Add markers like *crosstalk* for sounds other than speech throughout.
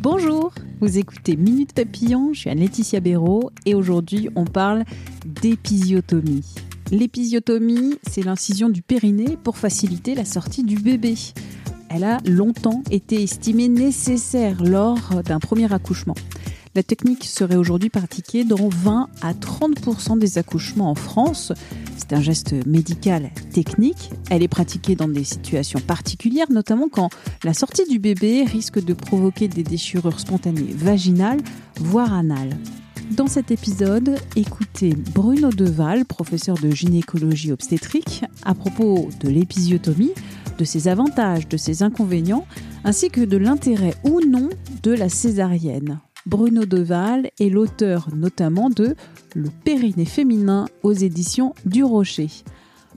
Bonjour, vous écoutez Minute Papillon, je suis Anne-Laetitia Béraud et aujourd'hui on parle d'épisiotomie. L'épisiotomie, c'est l'incision du périnée pour faciliter la sortie du bébé. Elle a longtemps été estimée nécessaire lors d'un premier accouchement. La technique serait aujourd'hui pratiquée dans 20 à 30% des accouchements en France. C'est un geste médical technique. Elle est pratiquée dans des situations particulières, notamment quand la sortie du bébé risque de provoquer des déchirures spontanées vaginales, voire anales. Dans cet épisode, écoutez Bruno Deval, professeur de gynécologie obstétrique, à propos de l'épisiotomie, de ses avantages, de ses inconvénients, ainsi que de l'intérêt ou non de la césarienne. Bruno Deval est l'auteur notamment de Le périnée féminin aux éditions du Rocher.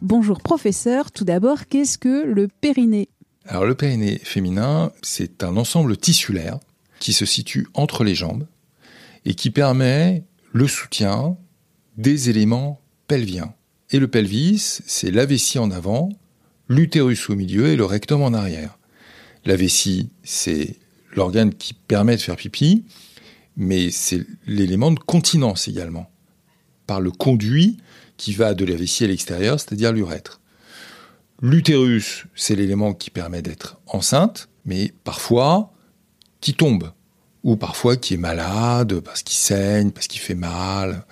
Bonjour professeur, tout d'abord, qu'est-ce que le périnée? Alors le périnée féminin, c'est un ensemble tissulaire qui se situe entre les jambes et qui permet le soutien des éléments pelviens. Et le pelvis, c'est la vessie en avant, l'utérus au milieu et le rectum en arrière. La vessie, c'est l'organe qui permet de faire pipi, mais c'est l'élément de continence également, par le conduit qui va de la à l'extérieur, c'est-à-dire l'urètre. L'utérus, c'est l'élément qui permet d'être enceinte, mais parfois qui tombe, ou parfois qui est malade, parce qu'il saigne, parce qu'il fait mal.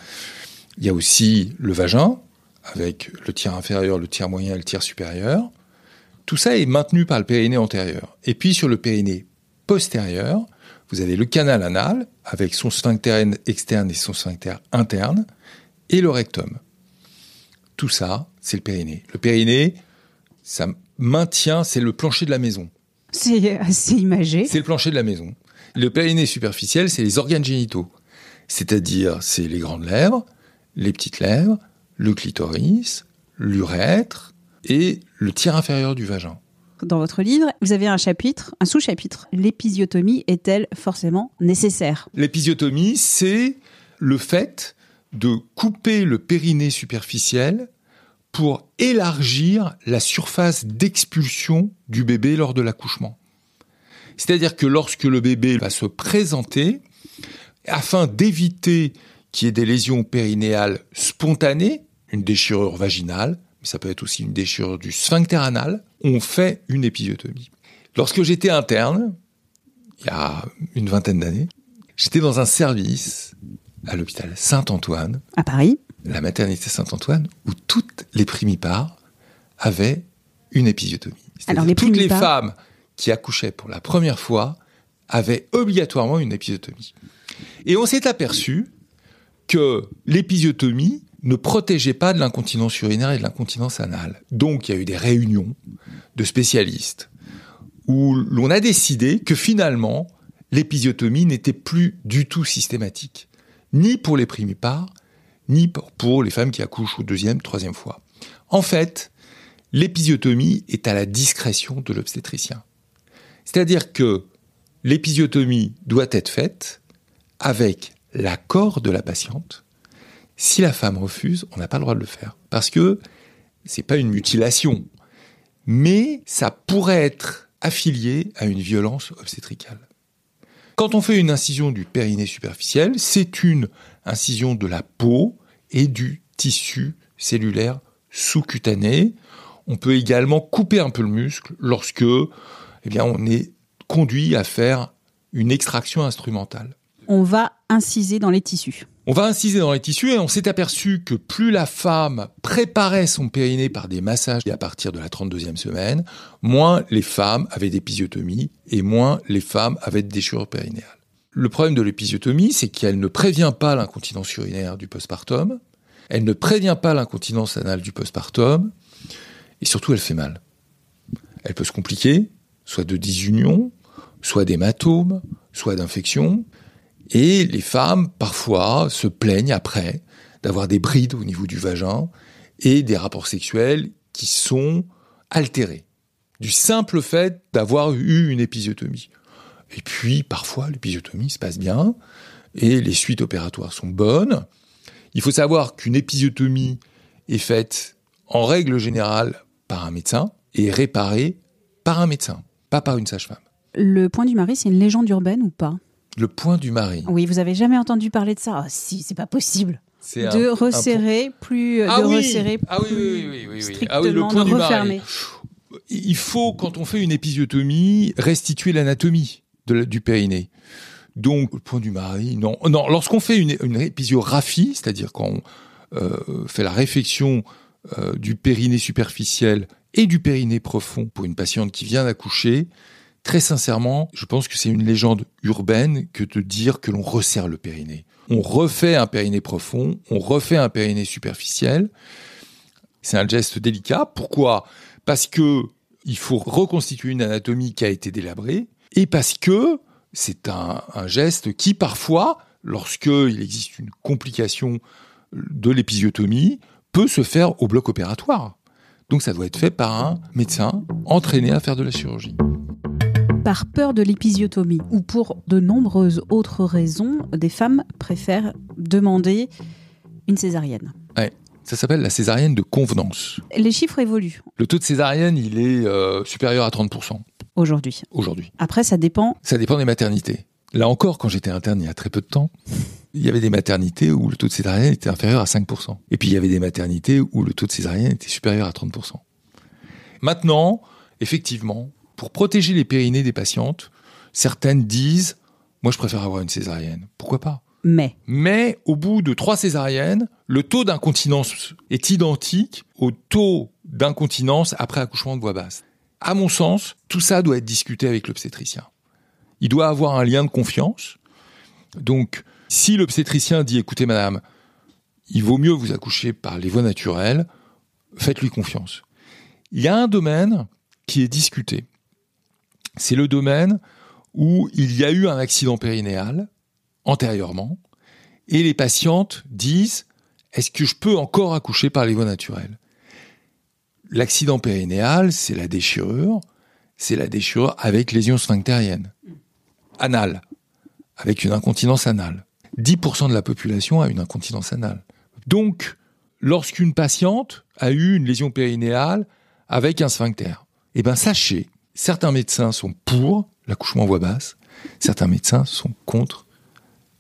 Il y a aussi le vagin, avec le tiers inférieur, le tiers moyen et le tiers supérieur. Tout ça est maintenu par le périnée antérieur. Et puis sur le périnée postérieur, vous avez le canal anal avec son sphincter externe et son sphincter interne et le rectum. Tout ça, c'est le périnée. Le périnée, ça maintient, c'est le plancher de la maison. C'est assez imagé. C'est le plancher de la maison. Le périnée superficiel, c'est les organes génitaux. C'est-à-dire, c'est les grandes lèvres, les petites lèvres, le clitoris, l'urètre et le tiers inférieur du vagin dans votre livre, vous avez un chapitre, un sous-chapitre. L'épisiotomie est-elle forcément nécessaire? L'épisiotomie, c'est le fait de couper le périnée superficiel pour élargir la surface d'expulsion du bébé lors de l'accouchement. C'est-à-dire que lorsque le bébé va se présenter, afin d'éviter qu'il y ait des lésions périnéales spontanées, une déchirure vaginale, mais ça peut être aussi une déchirure du sphincter anal, on fait une épisiotomie. Lorsque j'étais interne, il y a une vingtaine d'années, j'étais dans un service à l'hôpital Saint-Antoine. À Paris La maternité Saint-Antoine, où toutes les primipares avaient une épisiotomie. Alors les toutes les femmes qui accouchaient pour la première fois avaient obligatoirement une épisiotomie. Et on s'est aperçu que l'épisiotomie ne protégeait pas de l'incontinence urinaire et de l'incontinence anale. Donc il y a eu des réunions de spécialistes où l'on a décidé que finalement l'épisiotomie n'était plus du tout systématique, ni pour les primipares, ni pour les femmes qui accouchent au deuxième, troisième fois. En fait, l'épisiotomie est à la discrétion de l'obstétricien. C'est-à-dire que l'épisiotomie doit être faite avec l'accord de la patiente, si la femme refuse, on n'a pas le droit de le faire. Parce que c'est pas une mutilation. Mais ça pourrait être affilié à une violence obstétricale. Quand on fait une incision du périnée superficiel, c'est une incision de la peau et du tissu cellulaire sous-cutané. On peut également couper un peu le muscle lorsque eh bien, on est conduit à faire une extraction instrumentale. On va inciser dans les tissus. On va inciser dans les tissus et on s'est aperçu que plus la femme préparait son périnée par des massages à partir de la 32e semaine, moins les femmes avaient d'épisiotomie et moins les femmes avaient de déchirure périnéale. Le problème de l'épisiotomie, c'est qu'elle ne prévient pas l'incontinence urinaire du postpartum, elle ne prévient pas l'incontinence anale du postpartum, et surtout elle fait mal. Elle peut se compliquer, soit de disunion, soit d'hématome, soit d'infection. Et les femmes, parfois, se plaignent après d'avoir des brides au niveau du vagin et des rapports sexuels qui sont altérés. Du simple fait d'avoir eu une épisiotomie. Et puis, parfois, l'épisiotomie se passe bien et les suites opératoires sont bonnes. Il faut savoir qu'une épisiotomie est faite en règle générale par un médecin et réparée par un médecin, pas par une sage-femme. Le point du mari, c'est une légende urbaine ou pas? Le point du mari. Oui, vous avez jamais entendu parler de ça Ah si, c'est pas possible. C'est De resserrer plus, Ah de oui resserrer Ah oui, plus oui, oui, oui, oui, oui. strictement, Ah oui, le de point du mari. Il faut, quand on fait une épisiotomie, restituer l'anatomie de la- du périnée. Donc, le point du mari, non. Non, lorsqu'on fait une, une épisiographie, c'est-à-dire quand on euh, fait la réfection euh, du périnée superficiel et du périnée profond pour une patiente qui vient d'accoucher, très sincèrement, je pense que c'est une légende urbaine que de dire que l'on resserre le périnée. On refait un périnée profond, on refait un périnée superficiel. C'est un geste délicat. Pourquoi? Parce que il faut reconstituer une anatomie qui a été délabrée et parce que c'est un, un geste qui parfois, lorsqu'il existe une complication de l'épisiotomie, peut se faire au bloc opératoire. Donc ça doit être fait par un médecin entraîné à faire de la chirurgie. Par peur de l'épisiotomie ou pour de nombreuses autres raisons, des femmes préfèrent demander une césarienne. Ça s'appelle la césarienne de convenance. Les chiffres évoluent Le taux de césarienne, il est euh, supérieur à 30% aujourd'hui. aujourd'hui. Après, ça dépend. Ça dépend des maternités. Là encore, quand j'étais interne il y a très peu de temps, il y avait des maternités où le taux de césarienne était inférieur à 5%. Et puis il y avait des maternités où le taux de césarienne était supérieur à 30%. Maintenant, effectivement, pour protéger les périnées des patientes, certaines disent, moi je préfère avoir une césarienne. Pourquoi pas? Mais mais au bout de trois césariennes, le taux d'incontinence est identique au taux d'incontinence après accouchement de voix basse. À mon sens, tout ça doit être discuté avec l'obstétricien. Il doit avoir un lien de confiance. Donc, si l'obstétricien dit, écoutez madame, il vaut mieux vous accoucher par les voies naturelles, faites-lui confiance. Il y a un domaine qui est discuté. C'est le domaine où il y a eu un accident périnéal antérieurement, et les patientes disent est-ce que je peux encore accoucher par les voies naturelles? L'accident périnéal, c'est la déchirure, c'est la déchirure avec lésion sphinctérienne, anale, avec une incontinence anale. 10% de la population a une incontinence anale. Donc, lorsqu'une patiente a eu une lésion périnéale avec un sphincter, eh ben sachez, certains médecins sont pour l'accouchement en voie basse, certains médecins sont contre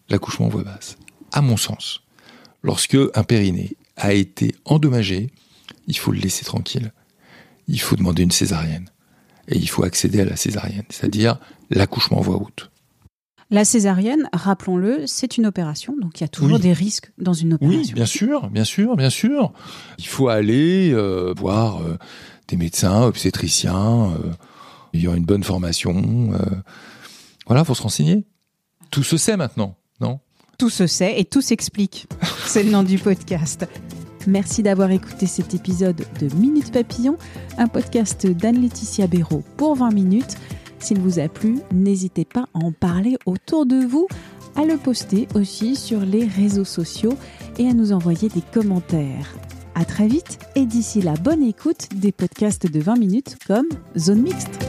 l'accouchement en voie basse. À mon sens, lorsque un périnée a été endommagé, il faut le laisser tranquille. Il faut demander une césarienne. Et il faut accéder à la césarienne, c'est-à-dire l'accouchement en voie haute. la césarienne, rappelons-le, c'est une opération, donc il y a toujours Oui. des risques dans une Oui, opération. bien sûr, bien sûr, bien sûr. Il faut aller euh, voir euh, des médecins, obstétriciens, euh, ayant une bonne formation. Euh, voilà, faut se renseigner. Tout se sait maintenant, non? Tout se sait et tout s'explique. *laughs* C'est le nom du podcast. Merci d'avoir écouté cet épisode de Minute Papillon, un podcast d'Anne-Laetitia Béraud pour 20 minutes. S'il vous a plu, n'hésitez pas à en parler autour de vous, à le poster aussi sur les réseaux sociaux et à nous envoyer des commentaires. À très vite et d'ici là, bonne écoute des podcasts de 20 minutes comme Zone Mixte.